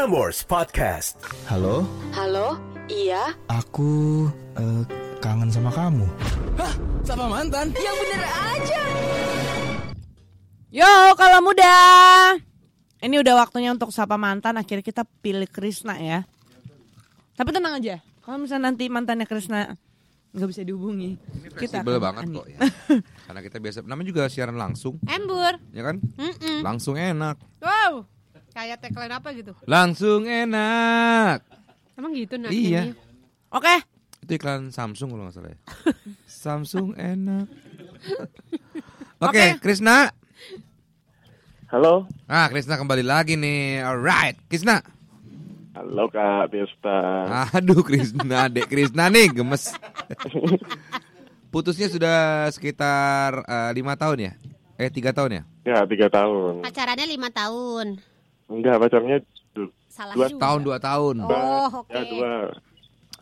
Prambors Podcast. Halo, Halo, iya. aku eh, kangen sama kamu. Sama mantan? Yang bener aja. Yo, kalau muda. Ini udah waktunya untuk sapa mantan. Akhirnya kita pilih Krisna ya. Tapi tenang aja. Kalau misalnya nanti mantannya Krisna nggak bisa dihubungi, kita Fleksibel akan banget kok ya. Karena kita biasa namanya juga siaran langsung, Embur. ya kan? Mm-mm. Langsung enak. Wow. Kayak tagline apa gitu? Langsung enak. Emang gitu nah. Iya. Oke, Itu iklan Samsung kalau nggak salah ya. Samsung enak. Oke, Krisna. Halo, Ah, Krisna kembali lagi nih. Alright, Krisna. halo Kak Desta. Aduh, Krisna, Dek Krisna nih gemes. Putusnya sudah sekitar eh, lima tahun ya? Eh, tiga tahun ya? Ya tiga tahun. Pacarannya lima tahun. Enggak pacarnya du- Salah Dua juga. Tahun dua tahun. Oh, oke. ya dua.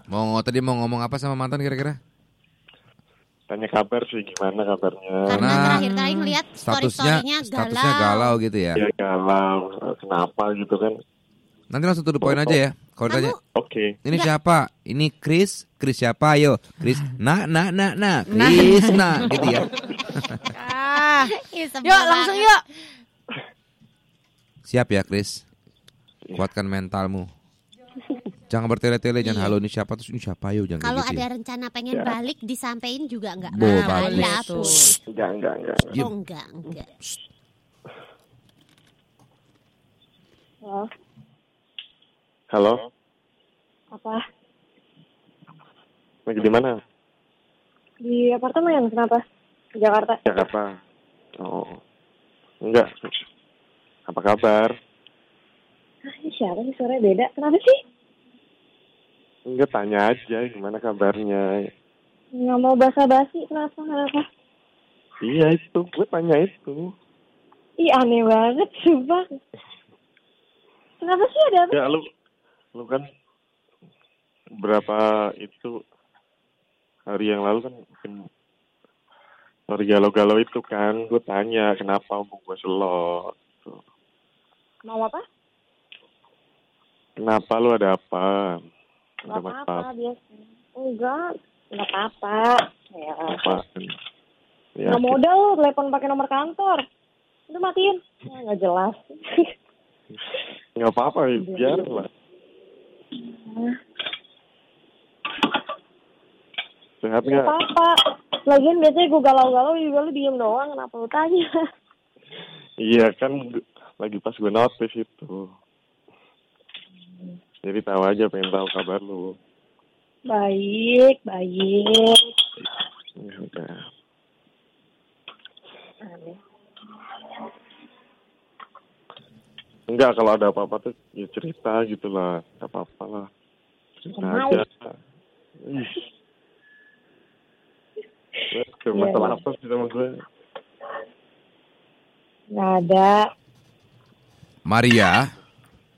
Mau tadi mau ngomong apa sama mantan kira-kira? Tanya kabar sih gimana kabarnya. Karena terakhir kali ngeliat Statusnya story-storynya galau. statusnya galau gitu ya. Ya galau. Kenapa gitu kan? Nanti langsung to the point aja ya. Kalau ditanya, Oke. ini siapa? Ini Chris. Chris siapa? Ayo, Chris. Nah, nah, nah, nah. Chris, nah, gitu ya. ah, yuk langsung yuk. Siap ya, Chris. Kuatkan mentalmu. Jangan bertele-tele, jangan halo ini siapa terus ini siapa yo jangan Iya. Kalau kayak gitu ada ya. rencana pengen balik disampaikan juga enggak Bo, bagus. Bu. Enggak enggak enggak. Diem. Oh enggak, enggak. Halo. Apa? Lagi di mana? Di apartemen, kenapa? Di Jakarta. Jakarta. Oh. Enggak. Apa kabar? Ah, ini siapa sih suaranya beda? Kenapa sih? Enggak tanya aja gimana kabarnya. Nggak mau basa-basi, kenapa? Kenapa? Iya itu, gue tanya itu. Ih, aneh banget, sumpah. Kenapa sih ada apa? Ya lu, lu kan berapa itu hari yang lalu kan bikin story galau-galau itu kan, gue tanya kenapa mau gue selot. Mau apa? Kenapa lu ada apa? Ada apa-apa, biasa. Enggak, nggak apa-apa. Ya, apa? Ya, nggak modal telepon pakai nomor kantor. Udah matiin. Ya, nggak jelas. nggak apa-apa, biar lah. Sehat Nggak nggak? apa-apa. Lagian biasanya gue galau-galau juga lu diem doang. Kenapa lu tanya? Iya kan, lagi pas gue notice itu. Jadi tahu aja, pengen tahu kabar lu. Baik, baik. Ya udah. Aneh. Enggak, kalau ada apa-apa tuh ya cerita gitu lah. Gak apa-apa lah. Cerita Mau. aja. Gue masalah apa sih sama gue? Nggak ada. Maria.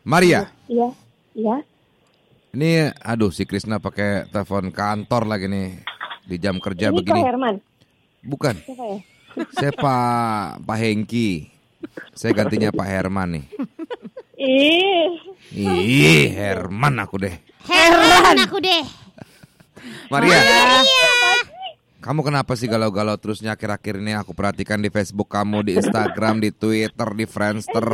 Maria. Iya, iya. Ini aduh si Krisna pakai telepon kantor lagi nih di jam kerja Ini begini. Ko Herman. Bukan. Siapa ya? Saya Pak Pak Hengki. Saya gantinya Pak Herman nih. Ih, Ih, Herman aku deh. Heran aku deh. Maria. Iya. Kamu kenapa sih galau-galau terusnya akhir-akhir ini aku perhatikan di Facebook kamu, di Instagram, di Twitter, di Friendster,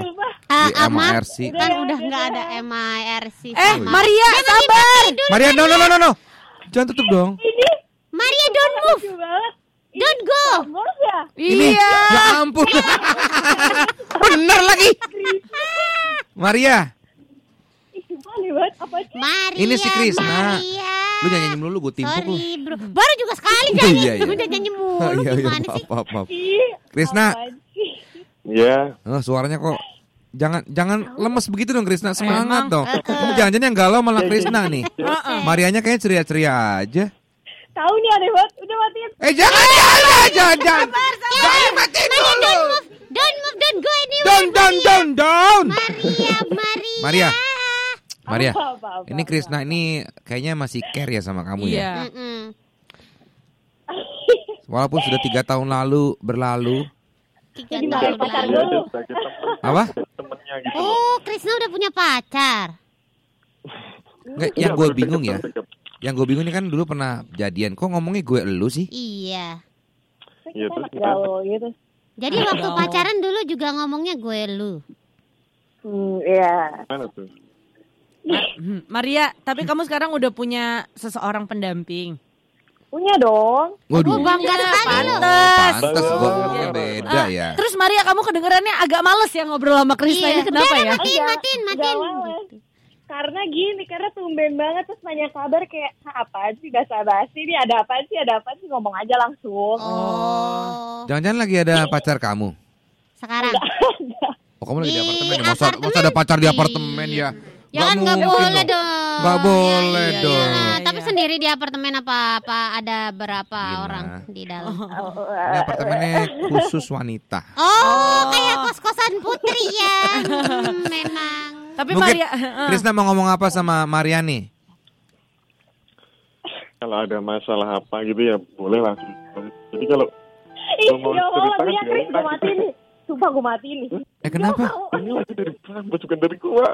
Ah, di amat. MRC. Kan udah nggak ada MIRC Eh, sama. Maria, sabar. Maria, no no no no no. Jangan tutup dong. Maria don't move. Don't go. Ya? Ini, Iya. ya ampun. Bener lagi. Maria? Maria. Ini si Krisna. Maria. lu jangan nyanyi melulu, gue timpuk lu. Sorry bro. Baru juga sekali Oh, nyanyi. iya, iya. Udah nyanyi mulu. Iya, iya, Gimana maaf, sih? maaf, Krisna? Iya, oh, suaranya kok jangan jangan lemes begitu dong Krisna, semangat Emang. dong. Kamu jangan-jangan yang galau malah Krisna nih. Heeh. Marianya kayaknya ceria-ceria aja. Tahu nih aneh banget. Udah matiin. Eh jangan, jangan, jangan, jangan. Jangan matiin Maria dulu. don't move. Don't move. Don't go anywhere. Down, down, down, down. Maria. Maria. Maria. Maria, Apa, apa, apa, ini Krisna ini kayaknya masih care ya sama kamu ya. Mm-mm. Walaupun sudah tiga tahun lalu berlalu, Kiki Jadi gak malah tahu pacar bilang. dulu. sebagai temen, Apa? Temennya gitu. Oh, Krisna udah punya pacar. Nggak, Iya, yang gue bingung ya. Yang gue bingung ini kan dulu pernah jadian. Kok ngomongnya gue elu sih? Iya. Iya, Kita terus gaul gitu. Jadi waktu pacaran dulu juga ngomongnya gue lu. Hmm, iya. Mana tuh? Hmm, Maria, tapi kamu sekarang udah punya seseorang pendamping. Punya dong. Oh, bangga sekali loh. Pantes. Pantes gue Oh. ngomongnya beda Ah, ya. Terus Maria kamu kedengerannya agak males ya ngobrol sama Krisna Iya. ini kenapa ya? Matiin, matiin, matiin. Karena gini, karena tumben banget terus nanya kabar kayak "Hah, apaan sih basa basi ini ada apa sih ada apa sih ngomong aja langsung. Oh, Jangan-jangan lagi ada pacar kamu? sekarang. Oh kamu lagi di Di apartemen ya? Masa, masa ada pacar di apartemen ya? Ya kan nggak boleh dong. Dong. Nggak boleh Iya, dong. iya. Iya, Tapi iya. sendiri di apartemen apa apa ada berapa Gimana? orang di dalam? Oh, Ini apartemennya khusus wanita. Oh, kayak kos-kosan putri ya. Hmm, memang. Tapi Mungkin Maria, eh, Krisna mau ngomong apa sama Mariani? Kalau ada masalah apa gitu ya boleh lah. Jadi kalau Ih, mau ya Allah, cerita kan Kris, gue mati nih. Sumpah gue mati nih. Eh kenapa? ini lagi dari bukan dari gua.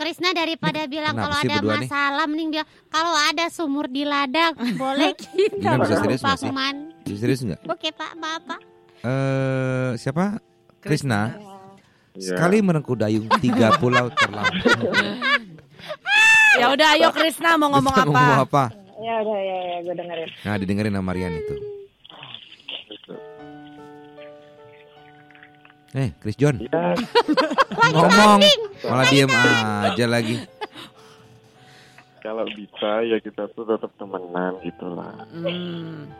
Krisna daripada bilang kalau ada nih? masalah mending dia kalau ada sumur di ladang boleh kita serius sih? Pakman. Serius nggak? Oke Pak, maaf Pak. Eh siapa? Krisna. Iya. Sekali menempuh dayung tiga pulau terlampau. ya udah ayo Krisna mau ngomong apa? Mau ngomong apa? Ya udah ya ya gue dengerin. Nah didengerin sama Mariani tuh. Eh, Chris John, Ya, ngomong malah diem aja lagi. kalau bisa ya kita tuh tetap temenan gitu lah. Hmm.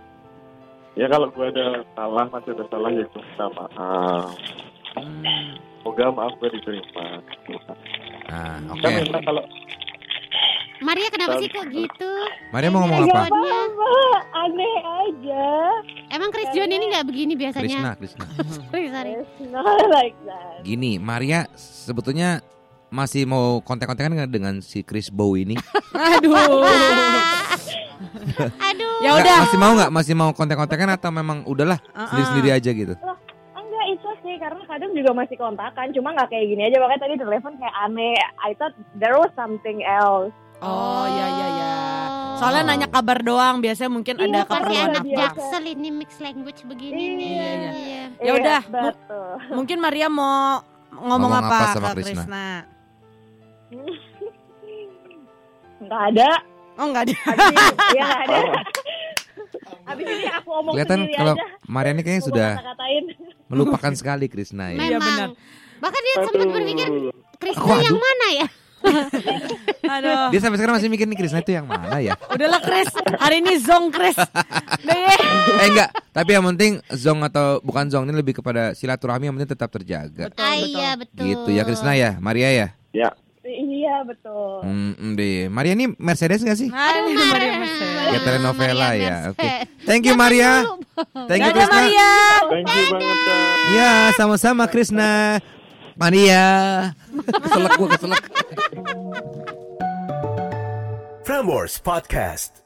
Ya kalau gua ada salah, masih ada salah ya gua minta maaf. Hmm. Semoga maaf gue diterima. Nah, oke. Kan memang kalau Maria kenapa sih kok gitu? Maria mau ngomong apa? Jawabannya. Wah, aneh aja. Emang Chris John ini nggak begini Krisna, biasanya? Krisna. Sorry, sorry. It's not like that. Gini, Maria sebetulnya masih mau kontak-kontakan nggak dengan si Chris Bow ini? Aduh. Aduh. Ya udah. Masih mau nggak? Masih mau kontak-kontakan atau memang udahlah Uh-uh. sendiri-sendiri aja gitu? Enggak, itu sih karena kadang juga masih kontakan, cuma nggak kayak gini aja. Makanya tadi di telepon kayak aneh. I thought there was something else. Oh ya ya ya. Soalnya nanya kabar doang, biasanya mungkin Iya, ada keperluan apa. jaksel ini mix language begini Iya, nih. iya. Iya. Ya Iya, udah, betul. Mungkin Maria mau ngomong, Ngomong apa, apa sama ke Krisna? Krisna? Nggak ada. Oh enggak ada. Abis ini, ya nggak ada. Abis ini aku omong Kelihatan sendiri kalau aja. Mariani kayaknya Aku sudah melupakan sekali Krisna ya. Iya, benar. Memang. Bahkan dia sempat berpikir Krisna Aku yang mana ya? Aduh. Dia sampai sekarang masih mikir nih Krisna itu yang mana ya? Udahlah Kris, hari ini zong Kris. Ya. eh enggak, tapi yang penting zong atau bukan zong ini lebih kepada silaturahmi yang penting tetap terjaga. Betul, Ah, betul. iya betul. Gitu ya Krisna ya, Maria ya. ya Iya, betul. Hmm, deh. Maria ini Mercedes gak sih? Aduh, Maria Mercedes. Kayak telenovela Maria ya. Oke. Thank you Maria. Thank you Krisna. Maria. thank you banget. Ya, sama-sama Krisna. Maria. Keselak gua keselak. Frameworks Podcast.